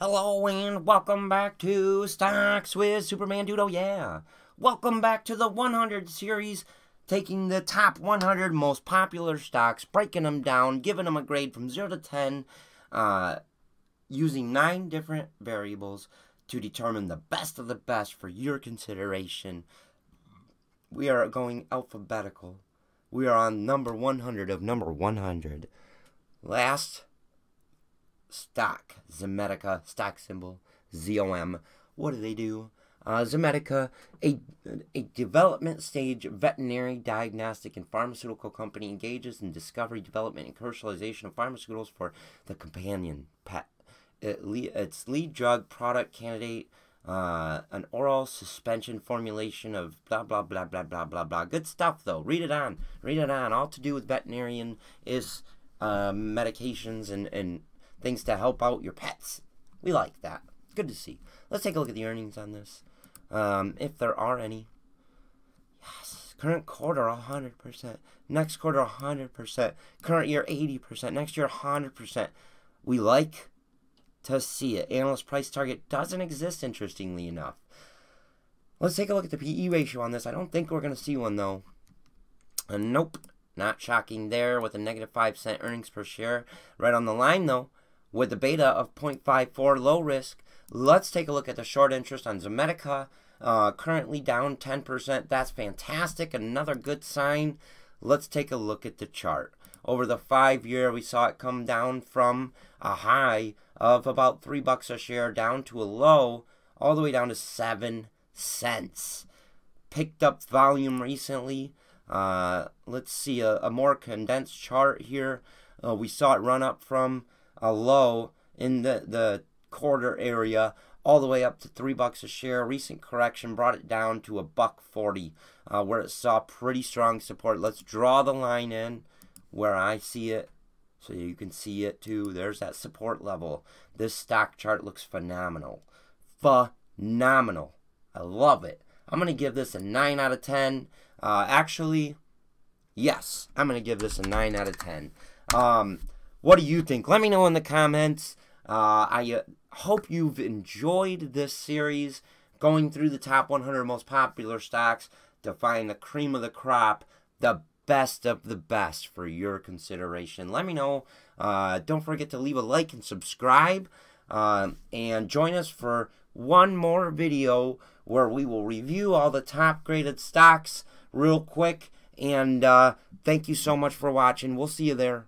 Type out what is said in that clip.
Hello and welcome back to Stocks with Superman Dude. Oh yeah. Welcome back to the 100 series, taking the top 100 most popular stocks, breaking them down, giving them a grade from 0 to 10, uh, using nine different variables to determine the best of the best for your consideration. We are going alphabetical. We are on number 100 of number 100. Last stock, Zomedica, stock symbol, ZOM. What do they do? Uh, a, a development stage veterinary diagnostic and pharmaceutical company, engages in discovery, development, and commercialization of pharmaceuticals for the companion pet. It, its lead drug product candidate, uh, an oral suspension formulation of blah blah blah blah blah blah blah. Good stuff though. Read it on. Read it on. All to do with veterinarian is uh, medications and, and things to help out your pets. We like that. Good to see. Let's take a look at the earnings on this, um, if there are any. Yes, current quarter 100%, next quarter 100%, current year 80%, next year 100%. We like to see it. Analyst price target doesn't exist, interestingly enough. Let's take a look at the PE ratio on this. I don't think we're going to see one, though. Uh, nope. Not shocking there with a negative 5 cent earnings per share. Right on the line, though with a beta of 0.54 low risk. Let's take a look at the short interest on Zomedica. Uh, currently down 10%. That's fantastic. Another good sign. Let's take a look at the chart. Over the five year, we saw it come down from a high of about three bucks a share down to a low, all the way down to seven cents. Picked up volume recently. Uh, let's see a, a, more condensed chart here. Uh, we saw it run up from a low in the, the quarter area all the way up to three bucks a share. Recent correction brought it down to a buck forty, uh, where it saw pretty strong support. Let's draw the line in where I see it, so you can see it too. There's that support level. This stock chart looks phenomenal, phenomenal. I love it. I'm gonna give this a nine out of ten. Uh, actually, yes, I'm gonna give this a nine out of ten. Um, what do you think? Let me know in the comments. Uh, I uh, hope you've enjoyed this series, going through the top 100 most popular stocks to find the cream of the crop, the best of the best for your consideration. Let me know. Uh, don't forget to leave a like and subscribe. Uh, and join us for one more video where we will review all the top graded stocks real quick. And uh, thank you so much for watching. We'll see you there.